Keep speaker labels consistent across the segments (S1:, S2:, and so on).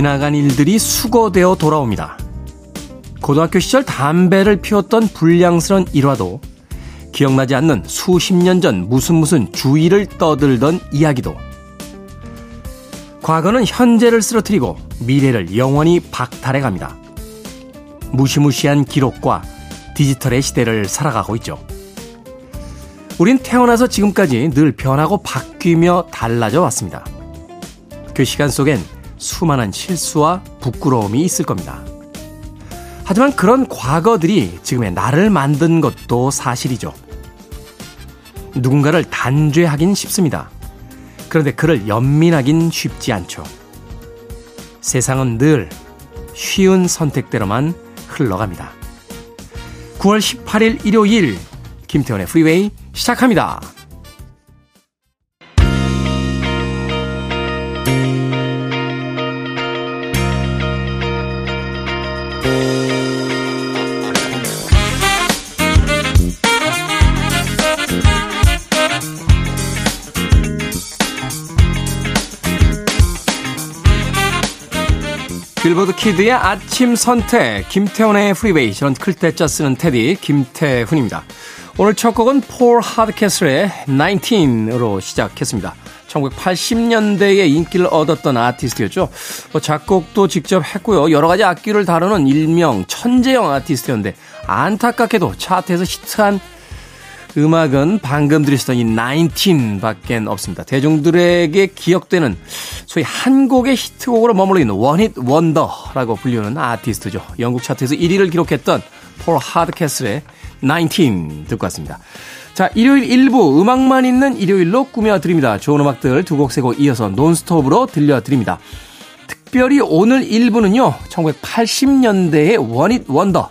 S1: 지나간 일들이 수거되어 돌아옵니다. 고등학교 시절 담배를 피웠던 불량스런 일화도 기억나지 않는 수십 년 전 무슨 무슨 주의를 떠들던 이야기도 과거는 현재를 쓰러뜨리고 미래를 영원히 박탈해 갑니다. 무시무시한 기록과 디지털의 시대를 살아가고 있죠. 우린 태어나서 지금까지 늘 변하고 바뀌며 달라져 왔습니다. 그 시간 속엔 수많은 실수와 부끄러움이 있을 겁니다. 하지만 그런 과거들이 지금의 나를 만든 것도 사실이죠. 누군가를 단죄하긴 쉽습니다. 그런데 그를 연민하긴 쉽지 않죠. 세상은 늘 쉬운 선택대로만 흘러갑니다. 9월 18일 일요일 김태훈의 프리웨이 시작합니다. 빌보드 키드의 아침 선택, 김태훈의 프리웨이, 저는 클 태 자 쓰는 태디, 김태훈입니다. 오늘 첫 곡은 폴 하드캐슬의 19으로 시작했습니다. 1980년대에 인기를 얻었던 아티스트였죠. 뭐 작곡도 직접 했고요. 여러 가지 악기를 다루는 일명 천재형 아티스트였는데 안타깝게도 차트에서 히트한 음악은 방금 들으셨던 이 19 밖엔 없습니다. 대중들에게 기억되는 소위 한 곡의 히트곡으로 머물러 있는 원hit 원더라고 불리는 아티스트죠. 영국 차트에서 1위를 기록했던 폴 하드캐슬의 19 듣고 왔습니다. 자, 일요일 1부 음악만 있는 일요일로 꾸며드립니다. 좋은 음악들 두 곡 세 곡 이어서 논스톱으로 들려드립니다. 특별히 오늘 1부는요, 1980년대의 원잇 원더.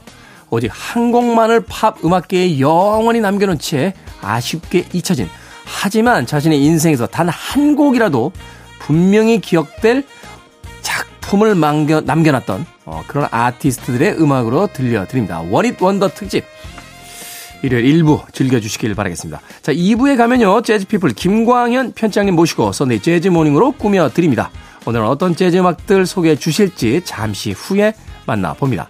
S1: 오직 한 곡만을 팝 음악계에 영원히 남겨놓은 채 아쉽게 잊혀진 하지만 자신의 인생에서 단 한 곡이라도 분명히 기억될 작품을 남겨, 남겨놨던 어, 그런 아티스트들의 음악으로 들려드립니다. one hit wonder 특집 일요일 1부 즐겨주시길 바라겠습니다. 자 2부에 가면요 재즈피플 김광현 편집장님 모시고 Sunday Jazz Morning으로 꾸며드립니다. 오늘은 어떤 재즈 음악들 소개해 주실지 잠시 후에 만나봅니다.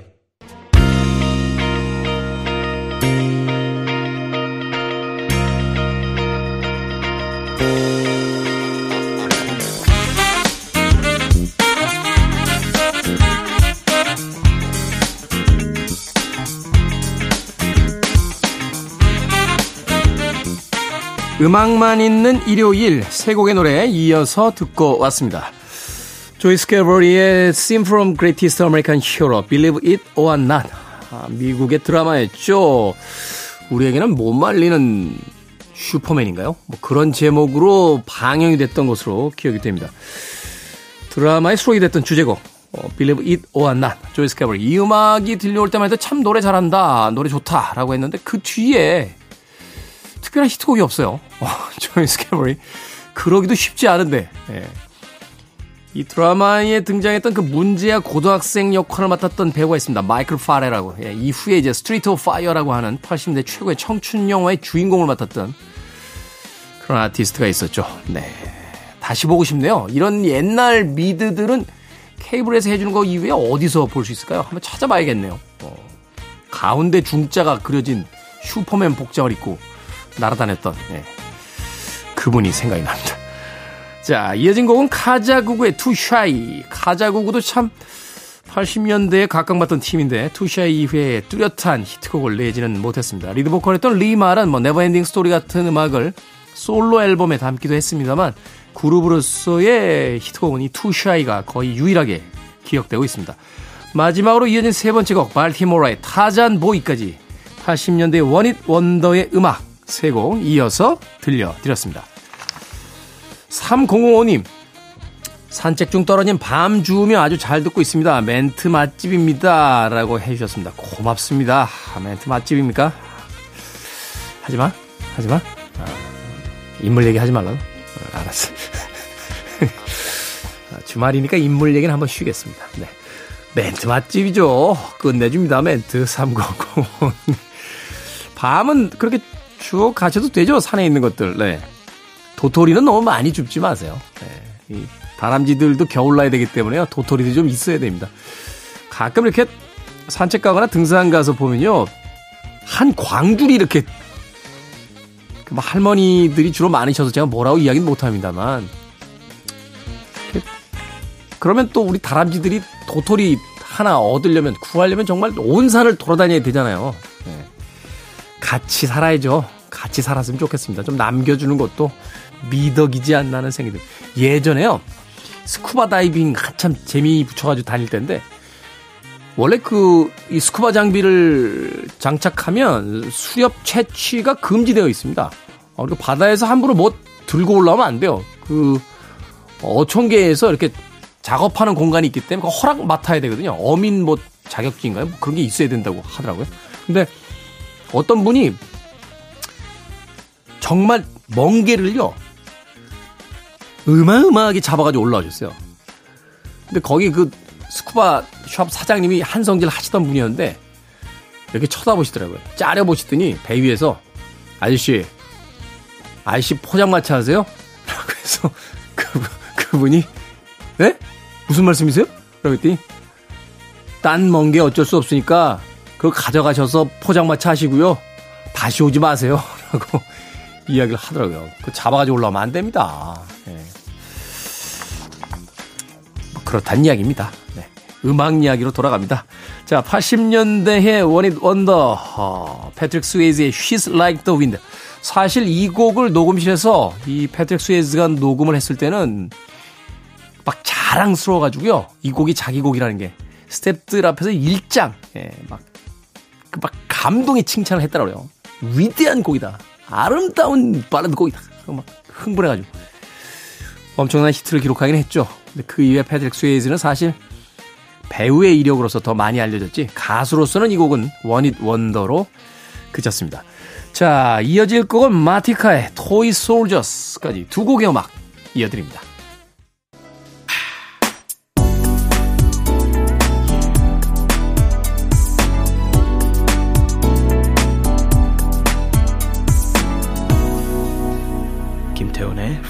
S1: 음악만 있는 일요일 세 곡의 노래 이어서 듣고 왔습니다. 조이 스케버리의 Scene from Greatest American Hero, Believe It or Not. 아, 미국의 드라마였죠. 우리에게는 못 말리는 슈퍼맨인가요? 뭐 그런 제목으로 방영이 됐던 것으로 기억이 됩니다. 드라마에 수록이 됐던 주제곡, 어, Believe It or Not, 조이 스케버리. 이 음악이 들려올 때만 해도 참 노래 잘한다, 노래 좋다, 라고 했는데 그 뒤에 특별한 히트곡이 없어요. 어, 조이 스캐버리. 그러기도 쉽지 않은데. 예. 이 드라마에 등장했던 그 문제아 고등학생 역할을 맡았던 배우가 있습니다. 마이클 파레라고. 예, 이후에 이제 Street of Fire라고 하는 80년대 최고의 청춘 영화의 주인공을 맡았던 그런 아티스트가 있었죠. 네. 다시 보고 싶네요. 이런 옛날 미드들은 케이블에서 해주는 거 이후에 어디서 볼 수 있을까요? 한번 찾아봐야겠네요. 어, 가운데 중자가 그려진 슈퍼맨 복장을 입고 날아다녔던 네. 그분이 생각이 납니다. 자, 이어진 곡은 카자구구의 Too Shy. 카자구구도 참 80년대에 각광받던 팀인데 Too Shy 이후에 뚜렷한 히트곡을 내지는 못했습니다. 리드 보컬했던 리말은 뭐 Never Ending Story 같은 음악을 솔로 앨범에 담기도 했습니다만 그룹으로서의 히트곡은 이 Too Shy가 거의 유일하게 기억되고 있습니다. 마지막으로 이어진 세 번째 곡 발티모라의 타잔 보이까지 80년대 원잇 원더의 음악 세 곡 이어서 들려드렸습니다. 3005님, 산책 중 떨어진 밤 주우며 아주 잘 듣고 있습니다. 멘트 맛집입니다. 라고 해주셨습니다. 고맙습니다. 아, 멘트 맛집입니까? 하지마, 하지마. 아, 인물 얘기 하지 말라고. 아, 어, 알았어요. 아, 주말이니까 인물 얘기는 한번 쉬겠습니다. 네. 멘트 맛집이죠. 끝내줍니다, 멘트. 300. 밤은 그렇게 쭉 가셔도 되죠, 산에 있는 것들. 네. 도토리는 너무 많이 줍지 마세요. 네. 이 다람쥐들도 겨울 나야 되기 때문에요. 도토리도 좀 있어야 됩니다. 가끔 이렇게 산책 가거나 등산 가서 보면요. 한 광줄이 이렇게 그뭐 할머니들이 주로 많으셔서 제가 뭐라고 이야기는 못합니다만 그러면 또 우리 다람쥐들이 도토리 하나 얻으려면 구하려면 정말 온 산을 돌아다녀야 되잖아요. 네. 같이 살아야죠. 같이 살았으면 좋겠습니다. 좀 남겨주는 것도 미덕이지 않나 하는 생각이 듭니다. 예전에요. 스쿠바 다이빙 한참 재미 붙여가지고 다닐 때인데 원래 그 이 스쿠바 장비를 장착하면 수렵 채취가 금지되어 있습니다. 어, 그리고 바다에서 함부로 뭐 들고 올라오면 안 돼요. 그 어촌계에서 이렇게 작업하는 공간이 있기 때문에 허락 맡아야 되거든요. 어민 뭐 자격증인가요? 뭐 그런 게 있어야 된다고 하더라고요. 근데 어떤 분이 정말 먼 개를요. 어마어마하게 잡아가지고 올라와줬어요. 근데 거기 그 스쿠바 샵 사장님이 한성질 하시던 분이었는데 이렇게 쳐다보시더라고요. 짜려 보시더니 배 위에서 아저씨, 아저씨 포장마차 하세요? 라고 해서 그, 그분이 네? 무슨 말씀이세요? 라고 했더니 딴먼게 어쩔 수 없으니까 그거 가져가셔서 포장마차 하시고요. 다시 오지 마세요. 라고 이야기를 하더라고요. 그 잡아가지고 올라오면 안 됩니다. 네. 뭐 그렇단 이야기입니다. 네. 음악 이야기로 돌아갑니다. 자, 80년대의 one hit wonder, 어, 패트릭 스웨이즈의 She's Like the Wind. 사실 이 곡을 녹음실에서 이 패트릭 스웨이즈가 녹음을 했을 때는 막 자랑스러워가지고요. 이 곡이 자기 곡이라는 게 스탭들 앞에서 일장, 예, 막, 그 막 감동의 칭찬을 했다고 그래요. 위대한 곡이다. 아름다운 발라드 곡이다. 막 흥분해가지고. 엄청난 히트를 기록하긴 했죠. 근데 그 이후에 패트릭 스웨이즈는 사실 배우의 이력으로서 더 많이 알려졌지 가수로서는 이 곡은 one hit wonder로 그쳤습니다. 자, 이어질 곡은 마티카의 Toy Soldiers까지 두 곡의 음악 이어드립니다.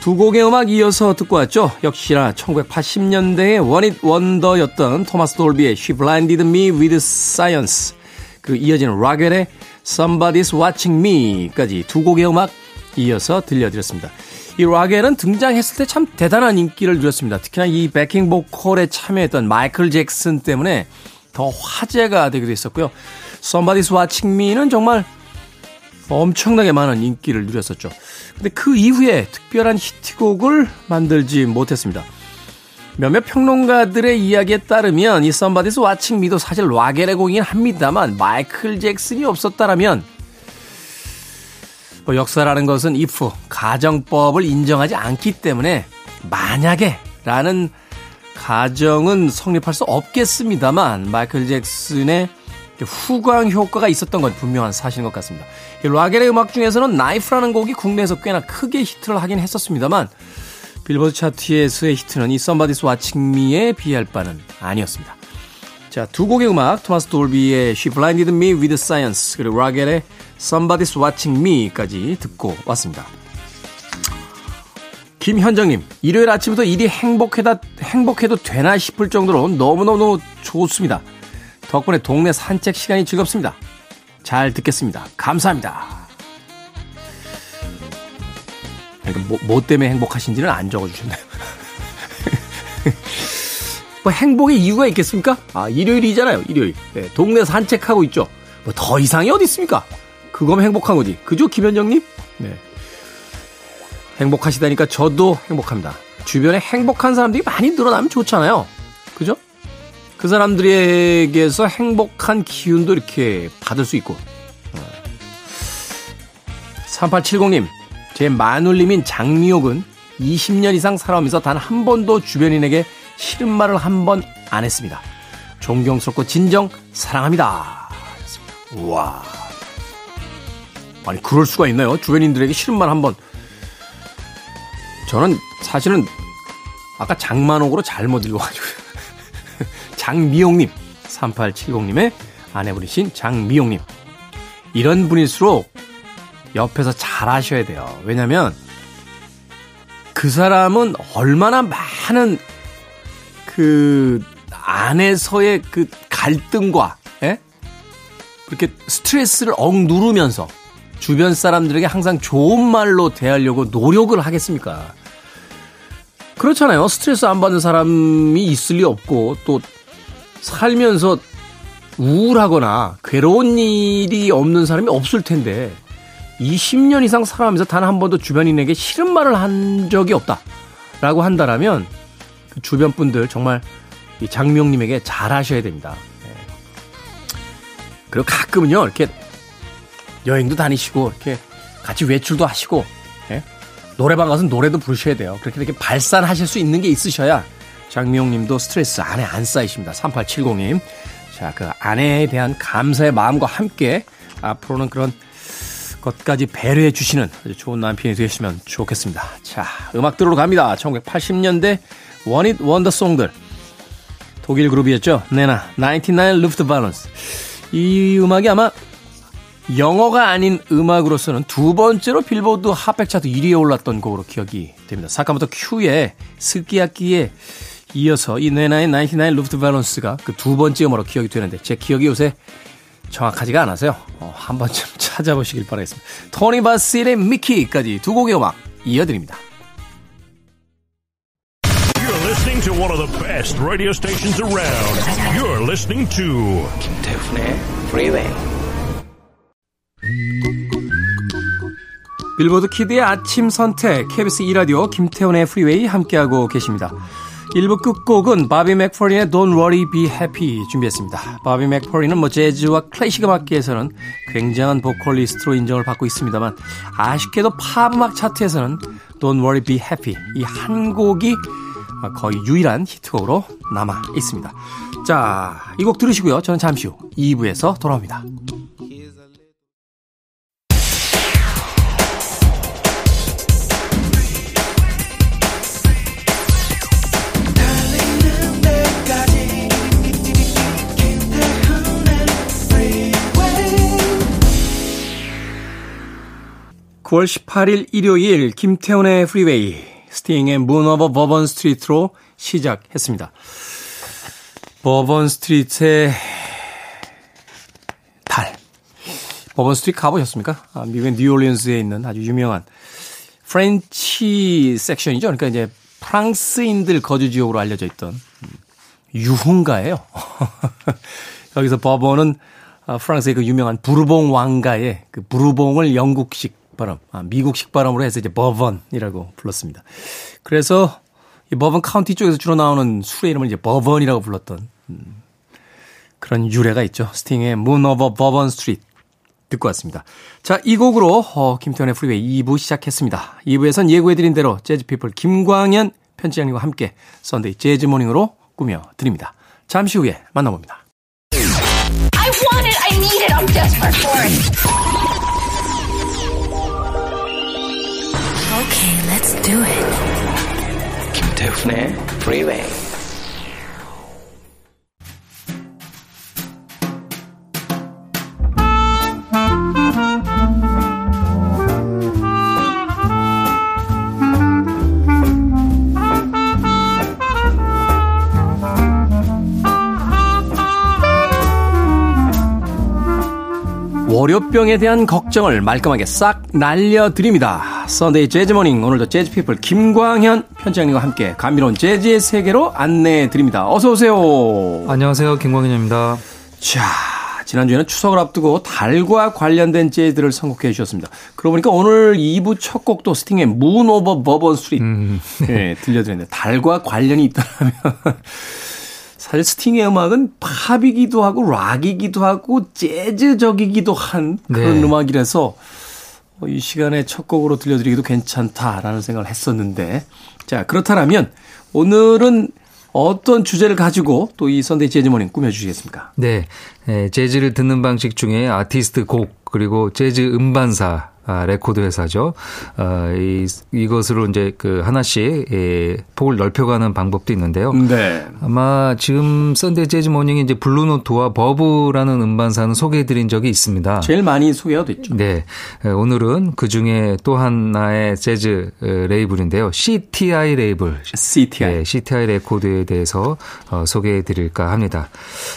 S1: 두 곡의 음악 이어서 듣고 왔죠. 역시나 1980년대의 원잇 원더였던 토마스 돌비의 She Blinded Me With Science, 그 이어지는 락웰의 Somebody's Watching Me까지 두 곡의 음악 이어서 들려드렸습니다. 이 락웰은 등장했을 때 참 대단한 인기를 누렸습니다. 특히나 이 백킹 보컬에 참여했던 마이클 잭슨 때문에 더 화제가 되기도 했었고요. Somebody's Watching Me는 정말 엄청나게 많은 인기를 누렸었죠. 근데 그 이후에 특별한 히트곡을 만들지 못했습니다. 몇몇 평론가들의 이야기에 따르면 이 Somebody's Watching Me도 사실 락겔의 곡이긴 합니다만 마이클 잭슨이 없었다라면 뭐 역사라는 것은 if 가정법을 인정하지 않기 때문에 만약에 라는 가정은 성립할 수 없겠습니다만 마이클 잭슨의 후광 효과가 있었던 건 분명한 사실인 것 같습니다. 락겔의 음악 중에서는 나이프라는 곡이 국내에서 꽤나 크게 히트를 하긴 했었습니다만 빌보드 차트에서의 히트는 이 Somebody's Watching Me에 비할 바는 아니었습니다. 자, 두 곡의 음악 토마스 돌비의 She Blinded Me With Science 그리고 락겔의 Somebody's Watching Me까지 듣고 왔습니다. 김현정님, 일요일 아침부터 일이 행복해다, 행복해도 되나 싶을 정도로 너무너무 좋습니다. 덕분에 동네 산책 시간이 즐겁습니다. 잘 듣겠습니다. 감사합니다. 그러니까 뭐, 뭐 때문에 행복하신지는 안 적어주셨나요? 뭐 행복의 이유가 있겠습니까? 아, 일요일이잖아요, 일요일. 네, 동네 산책하고 있죠. 뭐 더 이상이 어디 있습니까? 그거면 행복한 거지. 그죠, 김현정님? 네. 행복하시다니까 저도 행복합니다. 주변에 행복한 사람들이 많이 늘어나면 좋잖아요. 그죠? 그 사람들에게서 행복한 기운도 이렇게 받을 수 있고. 3870님, 제 마눌님인 장미옥은 20년 이상 살아오면서 단 한 번도 주변인에게 싫은 말을 한 번 안 했습니다. 존경스럽고 진정 사랑합니다. 우와. 아니, 그럴 수가 있나요? 주변인들에게 싫은 말 한 번. 저는 사실은 아까 장만옥으로 잘못 읽어가지고. 장미용님, 3870님의 아내분이신 장미용님. 이런 분일수록 옆에서 잘 하셔야 돼요. 왜냐면 그 사람은 얼마나 많은 그 안에서의 그 갈등과 예? 그렇게 스트레스를 억 누르면서 주변 사람들에게 항상 좋은 말로 대하려고 노력을 하겠습니까? 그렇잖아요. 스트레스 안 받는 사람이 있을 리 없고 또 살면서 우울하거나 괴로운 일이 없는 사람이 없을 텐데 20년 이상 살아가면서 단 한 번도 주변인에게 싫은 말을 한 적이 없다. 라고 한다라면 그 주변 분들 정말 이 장명님에게 잘 하셔야 됩니다. 네. 그리고 가끔은요, 이렇게 여행도 다니시고, 이렇게 같이 외출도 하시고, 예? 노래방 가서 노래도 부르셔야 돼요. 그렇게 이렇게 발산하실 수 있는 게 있으셔야 장미용 님도 스트레스 안에 안 쌓이십니다. 3870님. 자, 그 아내에 대한 감사의 마음과 함께 앞으로는 그런 것까지 배려해 주시는 좋은 남편이 되시면 좋겠습니다. 자, 음악 들으러 갑니다. 1980년대 one hit wonder song들. 독일 그룹이었죠. 네나, 99 Luftballons. 이 음악이 아마 영어가 아닌 음악으로서는 두 번째로 빌보드 핫백 차트 1위에 올랐던 곡으로 기억이 됩니다. 사카모토 큐의 스키야키에 이어서 이 네나의 99 Luftballons가 그 두 번째 음악으로 기억이 되는데 제 기억이 요새 정확하지가 않아서요. 어, 한 번쯤 찾아보시길 바라겠습니다. 토니 바실의 Mickey까지 두 곡의 음악 이어드립니다.
S2: You're listening to one of the best radio stations around. You're listening to
S3: 김태훈의 Freeway.
S1: 빌보드 키드의 아침 선택 KBS 2라디오 김태훈의 프리웨이 함께하고 계십니다. 1부 끝곡은 바비 맥퍼린의 Don't Worry Be Happy 준비했습니다. 바비 맥퍼린은 뭐 재즈와 클래식 음악계에서는 굉장한 보컬리스트로 인정을 받고 있습니다만 아쉽게도 팝 음악 차트에서는 Don't Worry Be Happy 이 한 곡이 거의 유일한 히트곡으로 남아 있습니다. 자, 이 곡 들으시고요. 저는 잠시 후 2부에서 돌아옵니다. 9월 18일 일요일 김태훈의 프리웨이 스팅의 Moon Over Bourbon Street로 시작했습니다. 버번 스트리트의 달. 버번 스트리트 가보셨습니까? 아, 미국의 뉴올리언스에 있는 아주 유명한 French section이죠. 그러니까 이제 프랑스인들 거주 지역으로 알려져 있던 음, 유흥가예요. 여기서 버번은 아, 프랑스의 그 유명한 부르봉 왕가의 그 부르봉을 영국식 발음, 아, 미국식 발음으로 해서 이제 버번이라고 불렀습니다. 그래서 이 버번 카운티 쪽에서 주로 나오는 술의 이름을 이제 버번이라고 불렀던 음, 그런 유래가 있죠. 스팅의 Moon Over Bourbon Street 듣고 왔습니다. 자, 이 곡으로 어, 김태훈의 프리웨이 2부 시작했습니다. 2부에선 예고해드린 대로 재즈피플 김광현 편집장님과 함께 Sunday Jazz Morning으로 꾸며 드립니다. 잠시 후에 만나봅니다.
S4: Okay, let's do it.
S3: 김태훈의 Freeway.
S1: 월요병에 대한 걱정을 말끔하게 싹 날려드립니다. Sunday Jazz Morning 오늘도 재즈 피플 김광현 편집장님과 함께 감미로운 재즈의 세계로 안내해 드립니다. 어서 오세요.
S5: 안녕하세요. 김광현입니다.
S1: 자, 지난주에는 추석을 앞두고 달과 관련된 재즈를 선곡해 주셨습니다. 그러고 보니까 오늘 2부 첫 곡도 스팅의 Moon Over Bourbon Street 네, 들려드렸는데 달과 관련이 있다면 사실 스팅의 음악은 팝이기도 하고 락이기도 하고 재즈적이기도 한 그런
S5: 네.
S1: 음악이라서 어, 이 시간에 첫 곡으로 들려드리기도 괜찮다라는 생각을 했었는데 자 그렇다면 오늘은 어떤 주제를 가지고 또 이 Sunday Jazz Morning 꾸며주시겠습니까?
S5: 네. 에, 재즈를 듣는 방식 중에 아티스트 곡 그리고 재즈 음반사 아, 레코드 회사죠. 어, 이, 이것으로 이제 그 하나씩 예, 폭을 넓혀가는 방법도 있는데요.
S1: 네.
S5: 아마 지금 Sunday Jazz Morning이 이제 블루노트와 버브라는 음반사는 소개해드린 적이 있습니다.
S1: 제일 많이 소개가 됐죠.
S5: 네. 에, 오늘은 그 중에 또 하나의 재즈 에, 레이블인데요. CTI 레이블.
S1: CTI.
S5: 네, CTI 레코드에 대해서 어, 소개해 드릴까 합니다.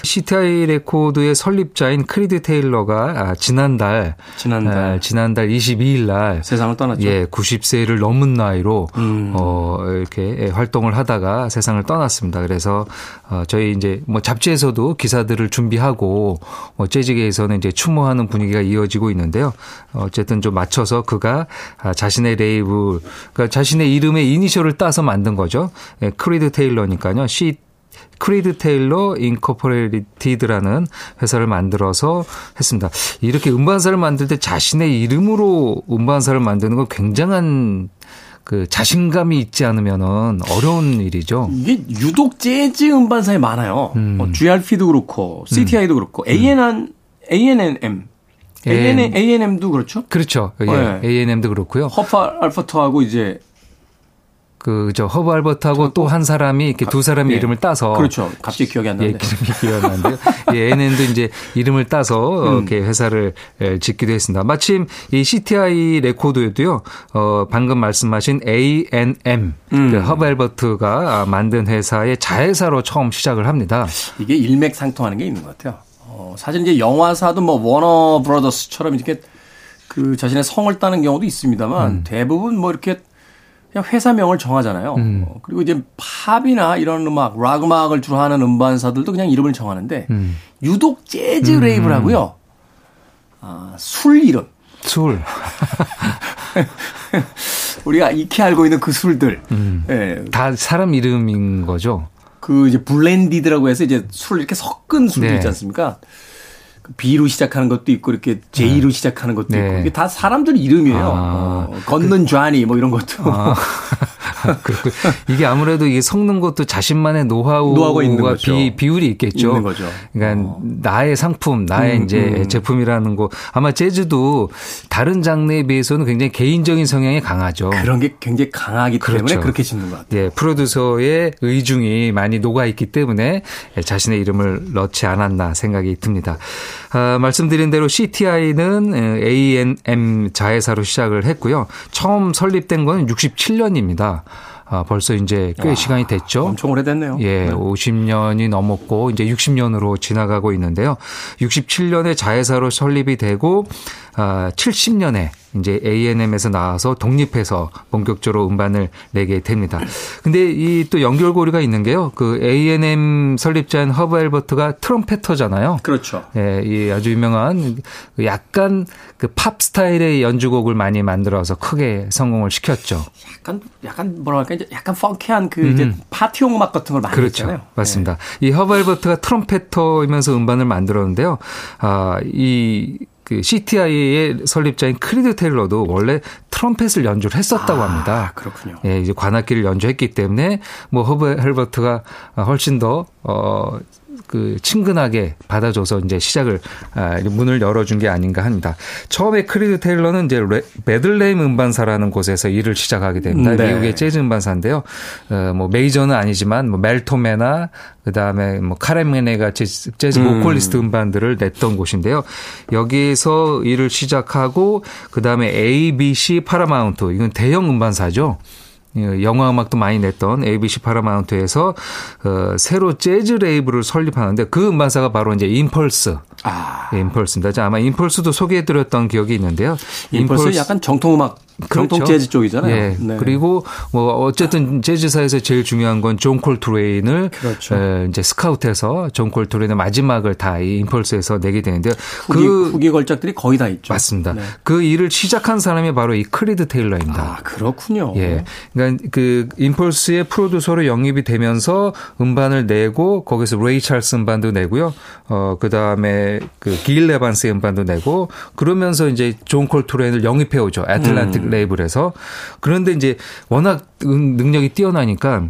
S5: CTI 레코드의 설립자인 크리드 테일러가 아, 지난달
S1: 지난달.
S5: 아, 지난달 22일 날
S1: 세상을 떠났죠.
S5: 예, 90세를 넘은 나이로
S1: 음.
S5: 어 이렇게 활동을 하다가 세상을 떠났습니다. 그래서 어 저희 이제 뭐 잡지에서도 기사들을 준비하고 뭐 재즈계에서는 이제 추모하는 분위기가 이어지고 있는데요. 어쨌든 좀 맞춰서 그가 아, 자신의 레이블 그러니까 자신의 이름의 이니셜을 따서 만든 거죠. 예, 크리드 테일러니까요. C 크리드 테일러 Incorporated라는 회사를 만들어서 했습니다. 이렇게 음반사를 만들 때 자신의 이름으로 음반사를 만드는 건 굉장한 그 자신감이 있지 않으면은 어려운 일이죠.
S1: 이게 유독 재즈 음반사에 많아요.
S5: 음.
S1: 뭐 GRP도 그렇고 CTI도 그렇고 A&N, A&M,
S5: A&M.
S1: A&M도 그렇죠.
S5: 그렇죠. 예.
S1: 네.
S5: A&M도 그렇고요.
S1: 허브 알버트하고 이제
S5: 그 저 허브 알버트하고 또 한 사람이 이렇게 두 사람의
S1: 예.
S5: 이름을 따서
S1: 그렇죠. 갑자기 기억이 안
S5: 예,
S1: 나는데.
S5: 그 이름이 기억나는데요. 예, A&M도 이제 이름을 따서 어,
S1: 음.
S5: 이렇게 회사를 에, 짓기도 했습니다. 마침 이 CTI 레코드에도요, 어, 방금 말씀하신 A&M,
S1: 음.
S5: 그 허브 알버트가 아, 만든 회사의 자회사로 처음 시작을 합니다.
S1: 이게 일맥상통하는 게 있는 것 같아요. 어, 사실 이제 영화사도 뭐 워너 브라더스처럼 이렇게 그 자신의 성을 따는 경우도 있습니다만
S5: 음.
S1: 대부분 뭐 이렇게 그냥 회사명을 정하잖아요.
S5: 음.
S1: 어, 그리고 이제 팝이나 이런 음악, 락 음악을 주로 하는 음반사들도 그냥 이름을 정하는데
S5: 음.
S1: 유독 재즈 레이블하고요. 아, 술 이름.
S5: 술.
S1: 우리가 익히 알고 있는 그 술들.
S5: 음.
S1: 예.
S5: 다 사람 이름인 거죠.
S1: 그 이제 블렌디드라고 해서 이제 술을 이렇게 섞은 술도
S5: 네.
S1: 있지 않습니까? 그 B로 시작하는 것도 있고 이렇게 J로 시작하는 것도
S5: 네.
S1: 있고 이게 다 사람들 이름이에요.
S5: 아.
S1: 어, 걷는 쟈니 뭐 이런 것도.
S5: 아, 그렇고 이게 아무래도 이게 섞는 것도 자신만의 노하우가. 비, 비율이 있겠죠. 그러니까
S1: 어.
S5: 나의 상품, 나의
S1: 음,
S5: 이제
S1: 음.
S5: 제품이라는 거 아마 재즈도 다른 장르에 비해서는 굉장히 개인적인 성향이 강하죠.
S1: 그런 게 굉장히 강하기 때문에
S5: 그렇죠.
S1: 그렇게 짓는 것 같아요.
S5: 예, 프로듀서의 의중이 많이 녹아 있기 때문에 자신의 이름을 넣지 않았나 생각이 듭니다. 아, 말씀드린 대로 CTI는 A&M 자회사로 시작을 했고요. 처음 설립된 건 67년입니다. 아, 벌써 이제 꽤 시간이 됐죠.
S1: 엄청 오래됐네요.
S5: 예,
S1: 네.
S5: 50년이 넘었고 이제 60년으로 지나가고 있는데요. 67년에 자회사로 설립이 되고 아, 70년에 이제 A&M에서 나와서 독립해서 본격적으로 음반을 내게 됩니다. 근데 이 또 연결고리가 있는 게요. 그 A&M 설립자인 허브 엘버트가 trumpeter잖아요.
S1: 그렇죠.
S5: 예, 이 아주 유명한 그 약간 그 팝 스타일의 연주곡을 많이 만들어서 크게 성공을 시켰죠.
S1: 약간 약간 뭐라 할까 이제 약간 funky한 그 이제 파티용 음악 같은 걸 많이
S5: 그렇죠.
S1: 했잖아요.
S5: 맞습니다. 이 허브 알버트가 trumpeter이면서 음반을 만들었는데요. 아, 이, 그 CTI의 설립자인 크리드 테일러도 원래 트럼펫을 연주를 했었다고
S1: 아,
S5: 합니다.
S1: 그렇군요.
S5: 예, 이제 관악기를 연주했기 때문에 뭐 허브 알버트가 훨씬 더, 어, 그 친근하게 받아줘서 이제 시작을 아, 문을 열어준 게 아닌가 합니다. 처음에 크리드 테일러는 이제 레, 베들레헴 음반사라는 곳에서 일을 시작하게 됩니다.
S1: 네.
S5: 미국의 재즈 음반사인데요. 어, 뭐 메이저는 아니지만 뭐 멜 토메나 그다음에 뭐 카레메네 같이 재즈
S1: 음.
S5: 보컬리스트 음반들을 냈던 곳인데요. 여기에서 일을 시작하고 그다음에 ABC 파라마운트 이건 대형 음반사죠. 예, 영화 음악도 많이 냈던 ABC 파라마운트에서 어, 새로 재즈 레이블을 설립하는데 그 음반사가 바로 이제 임펄스.
S1: 아,
S5: 예, 임펄스입니다. 자, 아마 임펄스도 소개해드렸던 기억이 있는데요.
S1: 임펄스 약간 정통 음악 정통 재즈 쪽이잖아요.
S5: 예.
S1: 네.
S5: 그리고 뭐 어쨌든 재즈사에서 제일 중요한 건 존 콜트레인을
S1: 그렇죠.
S5: 에, 이제 스카우트해서 존 콜트레인의 마지막을 다 이 임펄스에서 내게 되는데요.
S1: 후기,
S5: 그
S1: 후기 걸작들이 거의 다 있죠.
S5: 맞습니다.
S1: 네.
S5: 그 일을 시작한 사람이 바로 이 크리드 테일러입니다.
S1: 아, 그렇군요.
S5: 예. 그러니까 그 임펄스의 프로듀서로 영입이 되면서 음반을 내고 거기서 레이 찰스 음반도 내고요. 어 그다음에 그 길 에반스 음반도 내고 그러면서 이제 존 콜트레인을 영입해 오죠. 애틀란틱 레이블에서. 그런데 이제 워낙 음- 능력이 뛰어나니까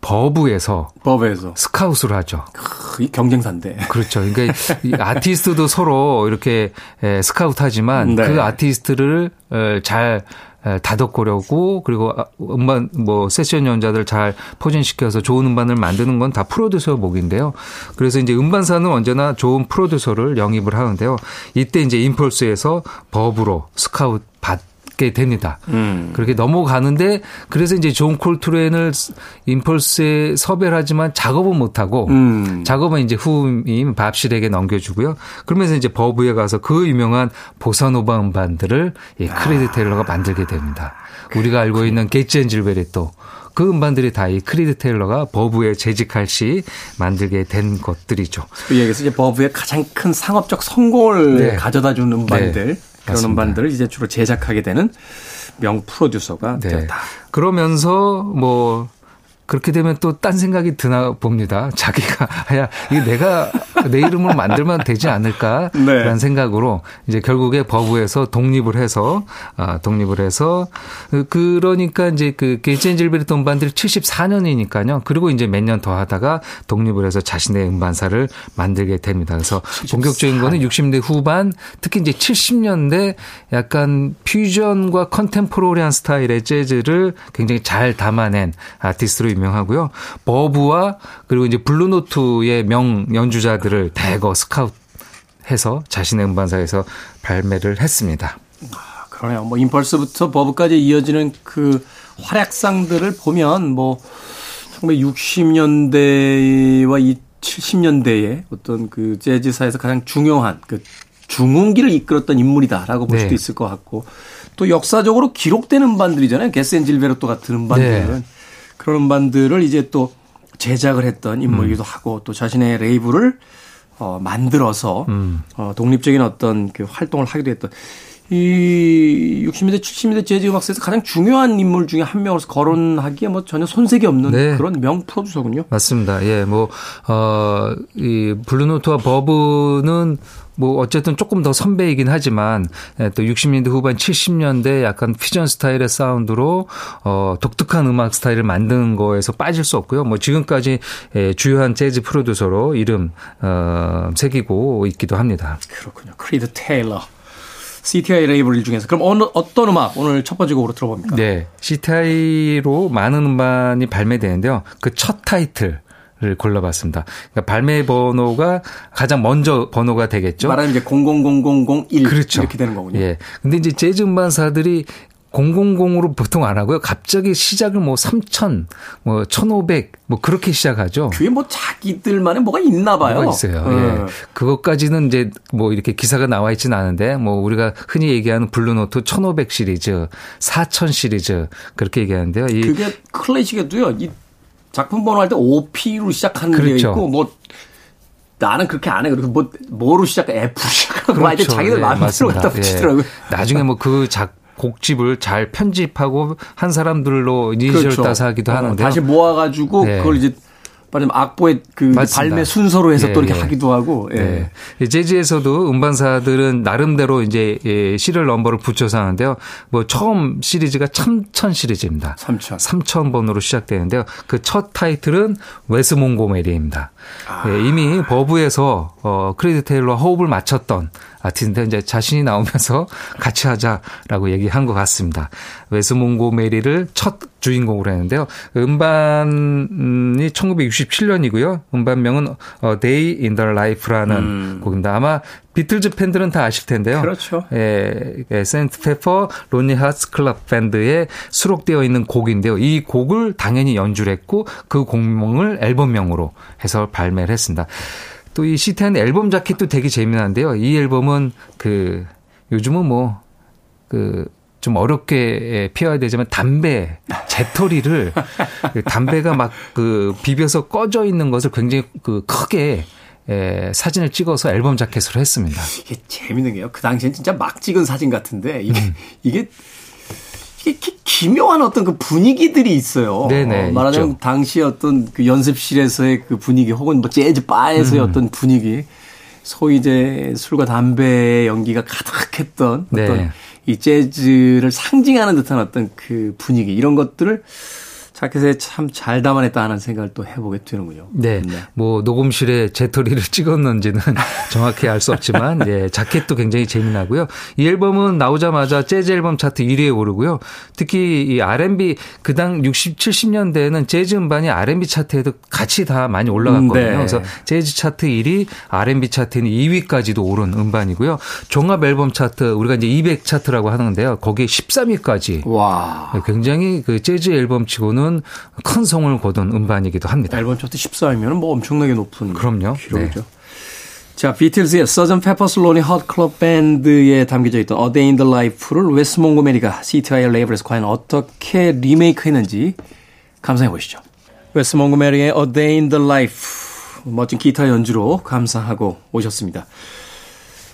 S5: 버브에서
S1: 버브에서
S5: 스카웃을 하죠.
S1: 크, 이 경쟁사인데.
S5: 그렇죠. 그러니까 이 아티스트도 서로 이렇게 에, 스카우트하지만
S1: 네.
S5: 그 아티스트를 에, 잘 에, 다독거리고 그리고 아, 음반 뭐 세션 연주자들 잘 포진시켜서 좋은 음반을 만드는 건 다 프로듀서 몫인데요. 그래서 이제 음반사는 언제나 좋은 프로듀서를 영입을 하는데요. 이때 이제 임펄스에서 버브로 스카웃 받게 됩니다.
S1: 음.
S5: 그렇게 넘어가는데 그래서 이제 존 콜트레인을 임펄스에 섭외를 하지만 작업은 못하고
S1: 음.
S5: 작업은 이제 후임 밥 실에게 넘겨주고요. 그러면서 이제 버브에 가서 그 유명한 보사노바 음반들을 이 크리드 테일러가 만들게 됩니다. 우리가 알고 있는 게츠 앤 질베르토 그 음반들이 다 이 크리드 테일러가 버브에 재직할 시 만들게 된 것들이죠.
S1: 그 얘기에서 이제 버브의 가장 큰 상업적 성공을
S5: 네.
S1: 가져다 주는 음반들
S5: 네,
S1: 그런
S5: 맞습니다.
S1: 음반들을 이제 주로 제작하게 되는 명 프로듀서가
S5: 네.
S1: 되었다.
S5: 그러면서 뭐 그렇게 되면 또 딴 생각이 드나 봅니다. 자기가 야 이거 내가 내 이름으로 만들면 되지 않을까라는
S1: 네.
S5: 생각으로 이제 결국에 버브에서 독립을 해서 아 독립을 해서 그- 그러니까 이제 그 게이젠질베리 음반들이 74년이니까요. 그리고 이제 몇 년 더 하다가 독립을 해서 자신의 음반사를 만들게 됩니다. 그래서 본격적인 거는 60대 후반 특히 이제 70년대 약간 퓨전과 컨템포러리한 스타일의 재즈를 굉장히 잘 담아낸 아티스트로 유명하고요. 버브와 그리고 이제 블루노트의 명 연주자들을 대거 스카웃해서 자신의 음반사에서 발매를 했습니다.
S1: 그러네요. 뭐 임펄스부터 버브까지 이어지는 그 활약상들을 보면 뭐 1960년대와 이 70년대의 어떤 그 재즈사에서 가장 중요한 그 중흥기를 이끌었던 인물이다라고 볼
S5: 네.
S1: 수도 있을 것 같고 또 역사적으로 기록된 음반들이잖아요. 게츠 앤 질베르토 같은 음반들은
S5: 네.
S1: 그런 음반들을 이제 또 제작을 했던 인물이기도
S5: 음.
S1: 하고 또 자신의 레이블을 어, 만들어서
S5: 음.
S1: 어, 독립적인 어떤 그 활동을 하기도 했던 이 60년대 70년대 재즈 음악사에서 가장 중요한 인물 중에 한 명으로서 거론하기에 뭐 전혀 손색이 없는
S5: 네.
S1: 그런 명 프로듀서군요.
S5: 맞습니다. 예, 뭐, 어, 이 블루노트와 버브는 뭐 어쨌든 조금 더 선배이긴 하지만 예, 또 60년대 후반 70년대 약간 퓨전 스타일의 사운드로 어 독특한 음악 스타일을 만드는 거에서 빠질 수 없고요. 뭐 지금까지 예, 주요한 재즈 프로듀서로 이름 어 새기고 있기도 합니다.
S1: 그렇군요. 크리드 테일러. CTI 레이블 중에서 그럼 어느 어떤 음악 오늘 첫 번째 곡으로 들어봅니까?
S5: 네. CTI로 많은 음반이 발매되는데요. 그 첫 타이틀 을 골라봤습니다. 그러니까 발매 번호가 가장 먼저 번호가 되겠죠.
S1: 말하면 이제 000001
S5: 그렇죠.
S1: 이렇게 되는 거군요.
S5: 예. 근데 이제 재즈 음반사들이 000으로 보통 안 하고요. 갑자기 시작을 뭐 3000, 뭐 1500, 뭐 그렇게 시작하죠.
S1: 그게 뭐 자기들만의 뭐가 있나 봐요.
S5: 뭐가 있어요.
S1: 어.
S5: 예. 그것까지는 이제 뭐 이렇게 기사가 나와 있지는 않은데 뭐 우리가 흔히 얘기하는 블루노트 1500 시리즈, 4000 시리즈 그렇게 얘기하는데요. 이
S1: 그게 클래식에도요. 이 작품 번호 할 때 OP로 시작하는 게
S5: 그렇죠.
S1: 있고 뭐 나는 그렇게 안 해. 그리고 뭐 뭐로 시작 F로 시작하고 뭐 하여튼 자기들
S5: 예,
S1: 마음대로
S5: 맞습니다.
S1: 갖다 붙이더라고요.
S5: 예. 나중에 뭐 그 작 곡집을 잘 편집하고 한 사람들로 이니셜 따서 하기도
S1: 어,
S5: 하는데
S1: 다시 모아가지고
S5: 네.
S1: 그걸 이제 말하자면 악보의 그
S5: 맞습니다.
S1: 발매 순서로 해서 또
S5: 예,
S1: 이렇게
S5: 예.
S1: 하기도 하고. 예.
S5: 네. 이 재즈에서도 음반사들은 나름대로 이제 예, 시리얼 넘버를 붙여서 하는데요. 뭐 처음 시리즈가 참천 시리즈입니다.
S1: 3000.
S5: 3000번으로 시작되는데요. 그 첫 타이틀은 웨스 몽고메리입니다.
S1: 아.
S5: 예, 이미 버브에서 어, 크리드 테일러와 호흡을 맞췄던 아티스트인데 이제 자신이 나오면서 같이 하자라고 얘기한 것 같습니다. 웨스 몽고메리를 첫 주인공으로 했는데요. 음반이 1967년이고요. 음반명은 어, Day in the Life라는 곡입니다. 아마 비틀즈 팬들은 다 아실 텐데요.
S1: 음. 그렇죠.
S5: 예, 예, Sgt. Pepper Lonely Hearts Club Band에 수록되어 있는 곡인데요. 이 곡을 당연히 연주를 했고 그 곡명을 앨범명으로 해서 발매를 했습니다. 또 이 시트한 앨범 자켓도 되게 재미난데요. 이 앨범은 그 요즘은 뭐그 좀 어렵게 피해야 되지만 담배, 재터리를 담배가 막 그 비벼서 꺼져 있는 것을 굉장히 그 크게 에, 사진을 찍어서 앨범 자켓으로 했습니다.
S1: 이게 재밌는 게요. 그 당시엔 진짜 막 찍은 사진 같은데 이게
S5: 음.
S1: 이게 이게 기- 기묘한 어떤 그 분위기들이 있어요.
S5: 네네,
S1: 어, 말하자면
S5: 있죠.
S1: 당시 어떤 그 연습실에서의 그 분위기 혹은 뭐 재즈 바에서의
S5: 음.
S1: 어떤 분위기 소위 이제 술과 담배의 연기가 가득했던
S5: 네.
S1: 어떤 이 재즈를 상징하는 듯한 어떤 그 분위기 이런 것들을 자켓에 참 잘 담아냈다 하는 생각을 또 해보게 되는군요.
S5: 네. 뭐 녹음실에 재터리를 찍었는지는 정확히 알 수 없지만 예, 자켓도 굉장히 재미나고요. 이 앨범은 나오자마자 재즈 앨범 차트 1위에 오르고요. 특히 이 R&B 그당 60, 70년대에는 재즈 음반이 R&B 차트에도 같이 다 많이 올라갔거든요.
S1: 음, 네.
S5: 그래서 재즈 차트 1위, R&B 차트는 2위까지도 오른 음반이고요. 종합 앨범 차트 우리가 이제 200 차트라고 하는데요. 거기에 13위까지
S1: 와.
S5: 굉장히 그 재즈 앨범치고는 큰 성공을 거둔 음반이기도 합니다.
S1: 앨범 차트 14위면 뭐 엄청나게 높은
S5: 그럼요.
S1: 기록이죠.
S5: 네.
S1: 자, 비틀즈의 Sgt. Pepper's Lonely Hearts Club Band에 담겨져 있던 A Day in the Life를 웨스 몽고메리가 CTI 레이블에서 과연 어떻게 리메이크했는지 감상해 보시죠. 웨스 몽고메리의 A Day in the Life 멋진 기타 연주로 감상하고 오셨습니다.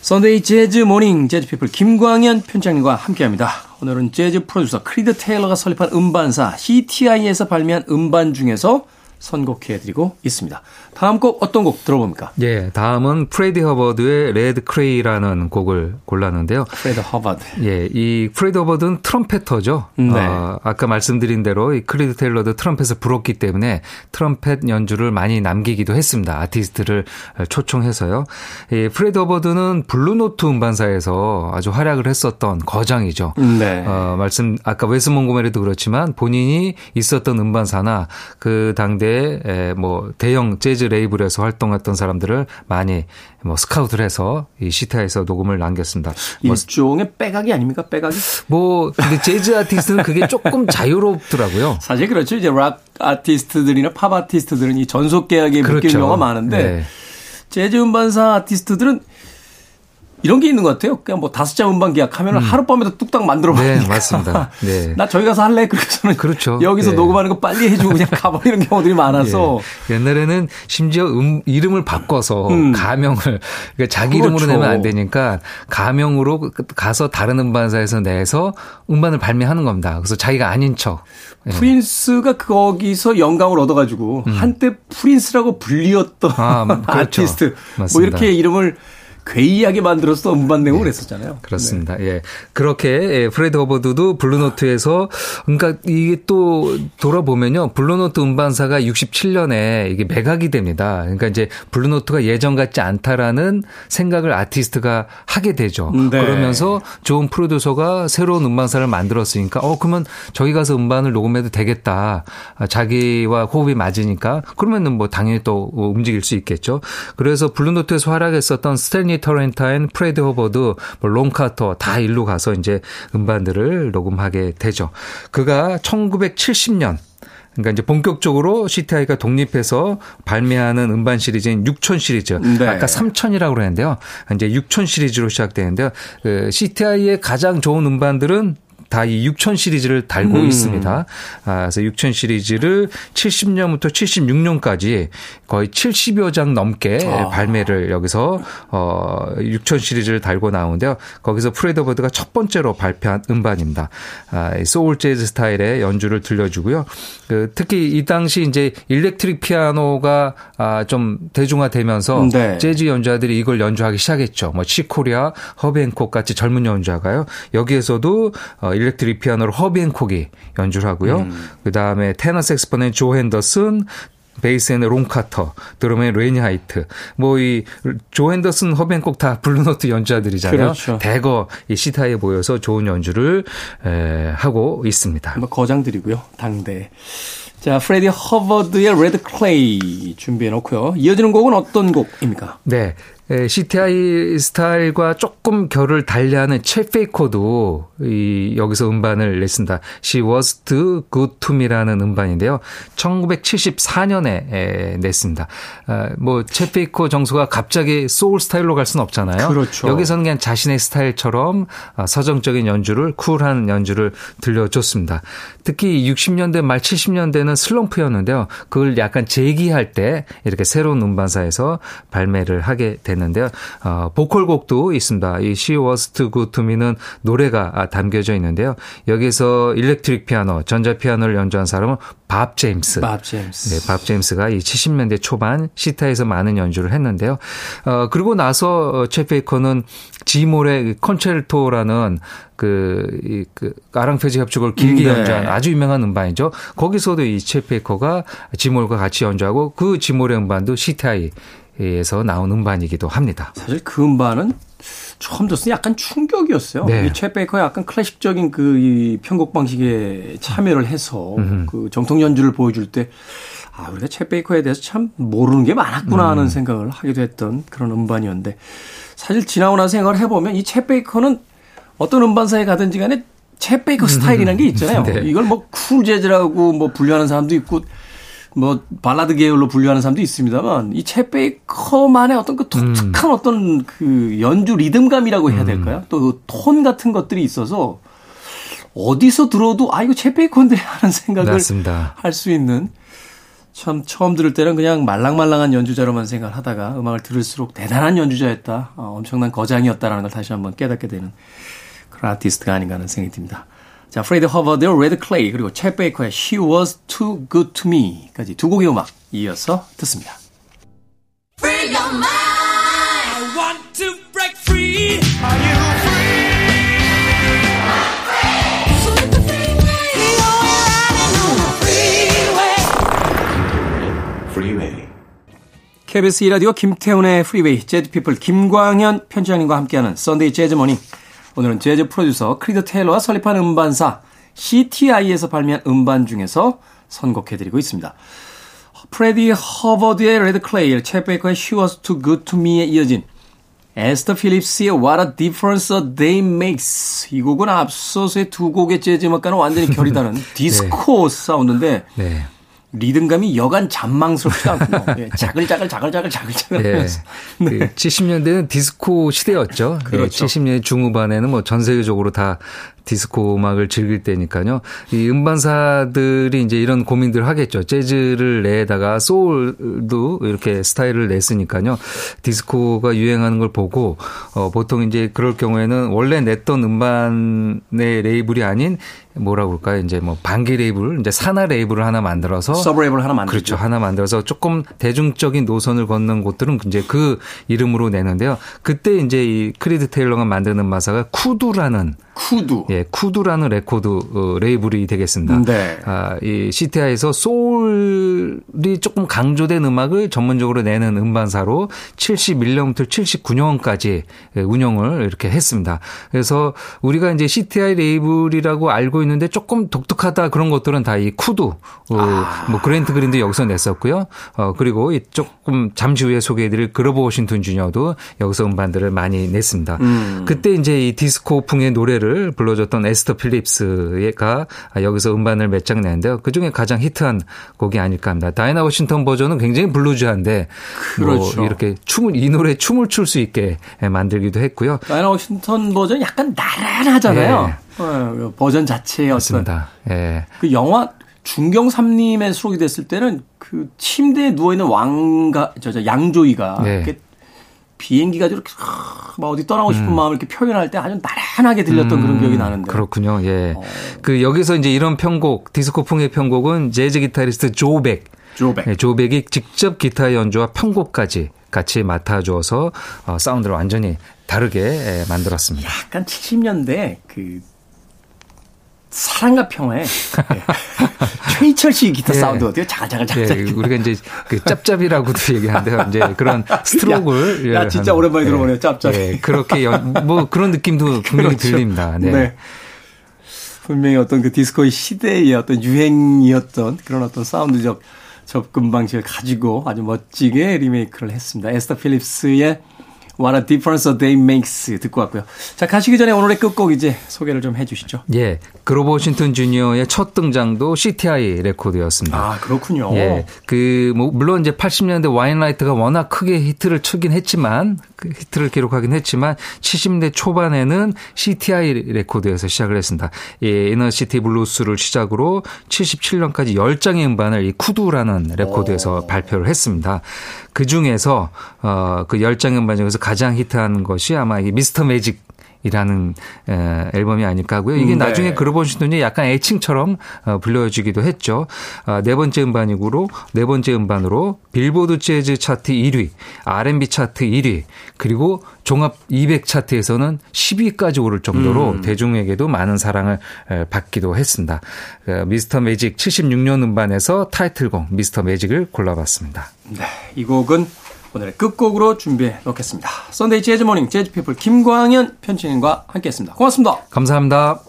S1: 썬데이 재즈 모닝 재즈 피플 김광현 편집장님과 함께합니다. 오늘은 재즈 프로듀서 크리드 테일러가 설립한 음반사 CTI에서 발매한 음반 중에서 선곡해드리고 있습니다. 다음 곡 어떤 곡 들어봅니까?
S5: 예, 다음은 프레디 허버드의 Red Clay라는 곡을 골랐는데요.
S1: 프레디 허버드.
S5: 예, 이 프레디 허버드는 트럼페터죠.
S1: 네.
S5: 어, 아까 말씀드린 대로 이 크리드 테일러도 트럼펫을 불었기 때문에 트럼펫 연주를 많이 남기기도 했습니다. 아티스트를 초청해서요. 이 프레디 허버드는 블루노트 음반사에서 아주 활약을 했었던 거장이죠.
S1: 네.
S5: 어, 말씀 아까 웨스 몽고메리도 그렇지만 본인이 있었던 음반사나 그 당대 에, 뭐 대형 재즈 레이블에서 활동했던 사람들을 많이 뭐 스카우트를 해서 이 CTI에서 녹음을 남겼습니다. 뭐,
S1: 일종의 빼가기 아닙니까? 빼가기?
S5: 뭐 근데 재즈 아티스트는 그게 조금 자유롭더라고요.
S1: 사실 그렇죠. 이제 락 아티스트들이나 팝 아티스트들은 이 전속 계약에
S5: 그렇죠.
S1: 경우가 많은데
S5: 네.
S1: 재즈 음반사 아티스트들은 이런 게 있는 것 같아요. 그냥 뭐 다섯 장 음반 계약하면 은 하룻밤에도 뚝딱 만들어 버리니까.
S5: 네, 맞습니다. 네.
S1: 나 저기 가서 할래. 그래서는
S5: 그렇죠.
S1: 여기서
S5: 네.
S1: 녹음하는 거 빨리 해주고 그냥 가버리는 경우들이 많아서
S5: 예. 옛날에는 심지어 음, 이름을 바꿔서
S1: 음.
S5: 가명을 그러니까 자기
S1: 그렇죠.
S5: 이름으로 내면 안 되니까 가명으로 가서 다른 음반사에서 내서 음반을 발매하는 겁니다. 그래서 자기가 아닌 척. 예.
S1: 프린스가 거기서 영감을 얻어가지고 한때 프린스라고 불리었던
S5: 음. 아, 그렇죠.
S1: 아티스트 뭐
S5: 맞습니다.
S1: 이렇게 이름을 괴이하게 만들어서 음반 내고 그랬었잖아요.
S5: 그렇습니다. 예. 그렇게 예, 프레디 허버드도 블루노트에서 그러니까 이게 또 돌아보면요. 블루노트 음반사가 67년에 이게 매각이 됩니다. 그러니까 이제 블루노트가 예전 같지 않다라는 생각을 아티스트가 하게 되죠.
S1: 네.
S5: 그러면서 좋은 프로듀서가 새로운 음반사를 만들었으니까 어 그러면 저기 가서 음반을 녹음해도 되겠다. 아, 자기와 호흡이 맞으니까 그러면은 뭐 당연히 또 움직일 수 있겠죠. 그래서 블루노트에서 활약했었던 스탠리 터렌타인, 프레디 허버드, 뭐 론 카터 다 일로 가서 이제 음반들을 녹음하게 되죠. 그가 1970년 그러니까 이제 본격적으로 CTI가 독립해서 발매하는 음반 시리즈인 6000 시리즈.
S1: 네.
S5: 아까 3000이라고 그랬는데요. 이제 6000 시리즈로 시작되는데요. 그 CTI의 가장 좋은 음반들은 다 이 6000 시리즈를 달고
S1: 음.
S5: 있습니다. 아, 그래서 6000 시리즈를 70년부터 76년까지 거의 70여 장 넘게
S1: 아.
S5: 발매를 여기서 어 6000 시리즈를 달고 나오는데요. 거기서 프레디 허버드가 첫 번째로 발표한 음반입니다. 아, 이 소울 재즈 스타일의 연주를 들려주고요. 그 특히 이 당시 이제 일렉트릭 피아노가 아, 좀 대중화되면서
S1: 네.
S5: 재즈 연주자들이 이걸 연주하기 시작했죠. 뭐 칙 코리아, 허비 행콕 같이 젊은 연주자가요. 여기에서도 어, electric 피아노로 허비 행콕이 연주를 하고요.
S1: 음.
S5: 그 다음에 테너 색스폰의 조 핸더슨, 베이스에는 론 카터, 드럼의 레니 화이트, 뭐 이 조 핸더슨, 허비 행콕 다 블루노트 연주자들이잖아요.
S1: 그렇죠.
S5: 대거 이 시타에 모여서 좋은 연주를 에, 하고 있습니다.
S1: 뭐 거장들이고요. 당대. 자, 프레디 허버드의 Red Clay 준비해 놓고요. 이어지는 곡은 어떤 곡입니까?
S5: 네. 에, CTI 스타일과 조금 결을 달리하는 쳇 베이커도 이 여기서 음반을 냈습니다. She was too good to me라는 음반인데요. 1974년에 에, 냈습니다. 아, 뭐 쳇 베이커 정수가 갑자기 소울 스타일로 갈 수는 없잖아요.
S1: 그렇죠.
S5: 여기서는 그냥 자신의 스타일처럼 아, 서정적인 연주를 쿨한 연주를 들려줬습니다. 특히 60년대 말 70년대는 슬럼프였는데요. 그걸 약간 재기할 때 이렇게 새로운 음반사에서 발매를 하게 됐는데요. 어, 보컬곡도 있습니다. 이 She Was Too Good To Me는 노래가 담겨져 있는데요. 여기서 electric 피아노, 전자 피아노를 연주한 사람은 밥 제임스.
S1: 밥 제임스.
S5: 네, 밥 제임스가 이 70년대 초반 CTI에서 많은 연주를 했는데요. 어, 그리고 나서 쳇 베이커는 짐 홀의 Concierto라는 그, 이, 그, 아랑후에즈 협주곡을 길게
S1: 네.
S5: 연주한 아주 유명한 음반이죠. 거기서도 이 쳇 베이커가 지몰과 같이 연주하고 그 지몰의 음반도 시타이 에서 나온 음반이기도 합니다.
S1: 사실 그 음반은 처음 듣을 때 약간 충격이었어요.
S5: 네.
S1: 이최 베이커의 약간 클래식적인 그 이 편곡 방식에 참여를 해서 그 정통 연주를 보여줄 때 아, 우리가 채 베이커에 대해서 참 모르는 게 많았구나
S5: 음.
S1: 하는 생각을 하기도 했던 그런 음반이었는데 사실 지나고 나서 생각을 해보면 이채 베이커는 어떤 음반사에 가든지 간에 쳇 베이커 스타일이라는 게 있잖아요.
S5: 네.
S1: 이걸 뭐 쿨 재즈라고 뭐 분류하는 사람도 있고 뭐 발라드 계열로 분류하는 사람도 있습니다만 이 쳇 베이커만의 어떤 그 독특한 어떤 그 연주 리듬감이라고 해야 될까요? 또 그 톤 같은 것들이 있어서 어디서 들어도 아 이거 쳇 베이커인데 하는 생각을. 할 수 있는 참 처음 들을 때는 그냥 말랑말랑한 연주자로만 생각을 하다가 음악을 들을수록 대단한 연주자였다. 어, 엄청난 거장이었다라는 걸 다시 한번 깨닫게 되는 그런 아티스트가 아닌가 하는 생각이 듭니다. 자, 프레디 허버드의 Red Clay 그리고 쳇 베이커의 She Was Too Good To Me까지 두 곡의 음악 이어서 듣습니다.
S6: Free your mind. I want to break free. Are you free?
S1: KBS 2라디오 김태훈의 프리웨이 재즈피플 김광현 편집장님과 함께하는 Sunday 재즈 morning 오늘은 재즈 프로듀서 크리드 테일러와 설립한 음반사 CTI에서 발매한 음반 중에서 선곡해드리고 있습니다. 프레디 허버드의 Red Clay, 쳇 베이커의 She Was Too Good To Me에 이어진 에스터 필립스의 What a Difference a Day Makes 이 곡은 앞서서의 두 곡의 재즈 음악과는 완전히 결이 다른 디스코 사운드인데
S5: 네.
S1: 리듬감이 여간 잔망스럽지 않고 예, 자글자글 자글자글 자글자글
S5: 네.
S1: 하면서
S5: 그 70년대는 디스코 시대였죠.
S1: 그렇죠.
S5: 70년대 중후반에는 뭐 전 세계적으로 다 디스코 음악을 즐길 때니까요. 이 음반사들이 이제 이런 고민들을 하겠죠. 재즈를 내다가 소울도 이렇게 스타일을 냈으니까요. 디스코가 유행하는 걸 보고 어 보통 이제 그럴 경우에는 원래 냈던 음반의 레이블이 아닌 뭐라고 그럴까요? 이제 뭐 방계 레이블, 이제 산하 레이블을 하나 만들어서
S1: sub label을 하나 만들죠.
S5: 그렇죠. 하나 만들어서 조금 대중적인 노선을 걷는 곳들은 이제 그 이름으로 내는데요. 그때 이제 이 크리드 테일러가 만드는 회사가 쿠두라는
S1: 쿠두.
S5: 예, 쿠두라는 레코드 어, 레이블이 되겠습니다.
S1: 네.
S5: 아, 이 CTI에서 소울이 조금 강조된 음악을 전문적으로 내는 음반사로 71년부터 79년까지 예, 운영을 이렇게 했습니다. 그래서 우리가 이제 CTI 레이블이라고 알고 있는데 조금 독특하다 그런 것들은 다 이 쿠두, 어, 뭐 그랜트 그린도 여기서 냈었고요. 어, 그리고 이 조금 잠시 후에 소개해드릴 그로버 워싱턴 주니어도 여기서 음반들을 많이 냈습니다. 그때 이제 이 디스코풍의 노래를 불러줬던 에스터 필립스가 여기서 음반을 몇 장 냈는데요. 그 중에 가장 히트한 곡이 아닐까 합니다. 다이나 워싱턴 버전은 굉장히 bluesy한데
S1: 그렇죠.
S5: 뭐 이렇게 춤을 이 노래 춤을 출 수 있게 만들기도 했고요.
S1: 다이나 워싱턴 버전이 약간 나른하잖아요.
S5: 네.
S1: 어, 버전 자체의 어떤
S5: 맞습니다. 예.
S1: 그 영화 중경삼림에 수록이 됐을 때는 그 침대에 누워 있는 왕가 저, 저 양조이가
S5: 네.
S1: 비행기가 이렇게 하, 막 어디 떠나고
S5: 음.
S1: 싶은 마음을 이렇게 표현할 때 아주 나른하게 들렸던 그런 기억이 나는데.
S5: 그렇군요. 예.
S1: 어.
S5: 그 여기서 이제 이런 편곡 디스코풍의 편곡은 재즈 기타리스트 조백
S1: 조백.
S5: 예, 조백이 직접 기타 연주와 편곡까지 같이 맡아줘서 어, 사운드를 완전히 다르게 예, 만들었습니다.
S1: 약간 70년대 그 사랑과 평화의 예. 최이철 씨 기타
S5: 예.
S1: 사운드 어때요? 자글자글자글.
S5: 예, 우리가 이제 그 짭짭이라고도 얘기하는데요. 이제 그런 스트로크를
S1: 야, 야, 진짜
S5: 하는,
S1: 오랜만에
S5: 예,
S1: 들어보네요, 짭짭이.
S5: 예, 그렇게 연, 뭐 그런 느낌도 분명히
S1: 그렇죠.
S5: 들립니다. 네.
S1: 네. 분명히 어떤 그 디스코의 시대의 어떤 유행이었던 그런 어떤 사운드적 접근 방식을 가지고 아주 멋지게 리메이크를 했습니다. 에스터 필립스의 What a difference a day makes 듣고 왔고요. 자, 가시기 전에 오늘의 끝곡 이제 소개를 좀 해주시죠.
S5: 예, 그로버 워싱턴 주니어의 첫 등장도 CTI 레코드였습니다.
S1: 아, 그렇군요.
S5: 예, 그, 뭐, 물론 이제 80년대 Winelight가 워낙 크게 히트를 치긴 했지만, 그 히트를 기록하긴 했지만, 70년대 초반에는 CTI 레코드에서 시작을 했습니다. 예, Inner City Blues를 시작으로 77년까지 10장의 음반을 이 쿠두라는 레코드에서 오. 발표를 했습니다. 그 중에서, 어, 그 10장의 음반 중에서 가장 히트한 것이 아마 이 Mister Magic 이라는 에, 앨범이 아닐까 하고요. 이게 음, 네. 나중에 그로버 워싱턴의 약간 애칭처럼 어, 불려지기도 했죠. 아, 네 번째 음반이고로 네 번째 음반으로 빌보드 재즈 차트 1위, R&B 차트 1위, 그리고 종합 200 차트에서는 10위까지 오를 정도로 음. 대중에게도 많은 사랑을 받기도 했습니다. 그 미스터 매직 76년 음반에서 타이틀곡 미스터 매직을 골라봤습니다.
S1: 네, 이 곡은 오늘의 끝곡으로 준비해 놓겠습니다. Sunday Jazz Morning 재즈 피플 김광현 편집인과 함께했습니다. 고맙습니다.
S5: 감사합니다.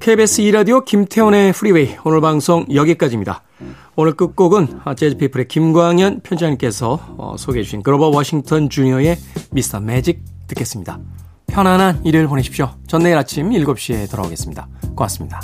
S1: KBS 2라디오 김태원의 프리웨이 오늘 방송 여기까지입니다. 오늘 끝곡은 재즈피플의 김광현 편집장님께서 어, 소개해 주신 그로버 워싱턴 주니어의 미스터 매직 듣겠습니다. 편안한 일요일 보내십시오. 전 내일 아침 7시에 돌아오겠습니다. 고맙습니다.